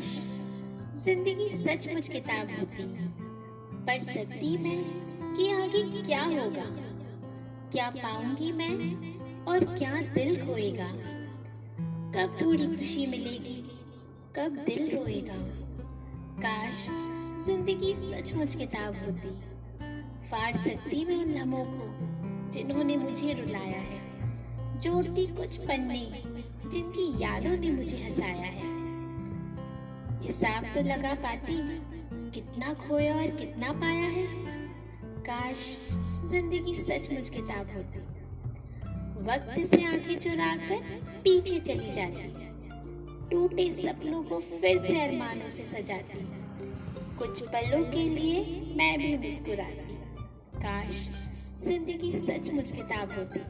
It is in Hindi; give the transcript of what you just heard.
ज़िंदगी सचमुच किताब होती। पढ़ सकती मैं कि आगे क्या होगा? क्या पाऊँगी मैं और क्या दिल खोएगा? कब थोड़ी खुशी मिलेगी, कब दिल रोएगा? काश ज़िंदगी सचमुच किताब होती। फाड़ सकती मैं उन लम्हों को जिन्होंने मुझे रुलाया है, जोड़ती कुछ पन्ने जिनकी यादों ने मुझे हंसाया है। हिसाब तो लगा पाती। कितना खोया और कितना पाया है। काश ज़िंदगी सचमुच किताब होती। वक्त से आँखें चुरा कर पीछे चली जाती। टूटे सपनों को फिर से अरमानों से सजाती। कुछ पलों के लिए मैं भी मुस्कुराती। काश ज़िंदगी सचमुच किताब होती।